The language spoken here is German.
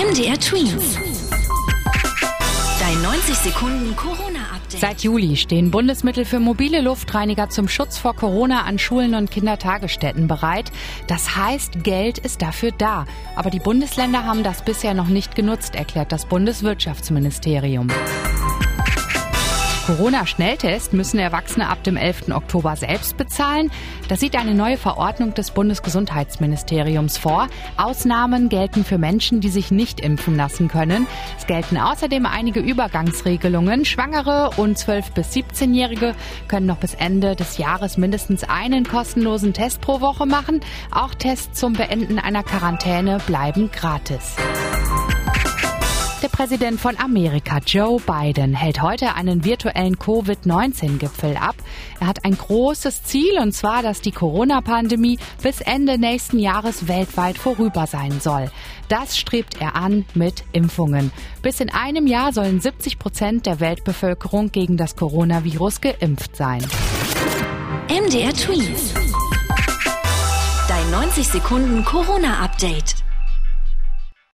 MDR Twins. Dein 90 Sekunden Corona-Update. Seit Juli stehen Bundesmittel für mobile Luftreiniger zum Schutz vor Corona an Schulen und Kindertagesstätten bereit. Das heißt, Geld ist dafür da. Aber die Bundesländer haben das bisher noch nicht genutzt, erklärt das Bundeswirtschaftsministerium. Corona-Schnelltest müssen Erwachsene ab dem 11. Oktober selbst bezahlen. Das sieht eine neue Verordnung des Bundesgesundheitsministeriums vor. Ausnahmen gelten für Menschen, die sich nicht impfen lassen können. Es gelten außerdem einige Übergangsregelungen. Schwangere und 12- bis 17-Jährige können noch bis Ende des Jahres mindestens einen kostenlosen Test pro Woche machen. Auch Tests zum Beenden einer Quarantäne bleiben gratis. Der Präsident von Amerika, Joe Biden, hält heute einen virtuellen Covid-19-Gipfel ab. Er hat ein großes Ziel, und zwar, dass die Corona-Pandemie bis Ende nächsten Jahres weltweit vorüber sein soll. Das strebt er an mit Impfungen. Bis in einem Jahr sollen 70 Prozent der Weltbevölkerung gegen das Coronavirus geimpft sein. MDR Twins. Dein 90 Sekunden Corona-Update.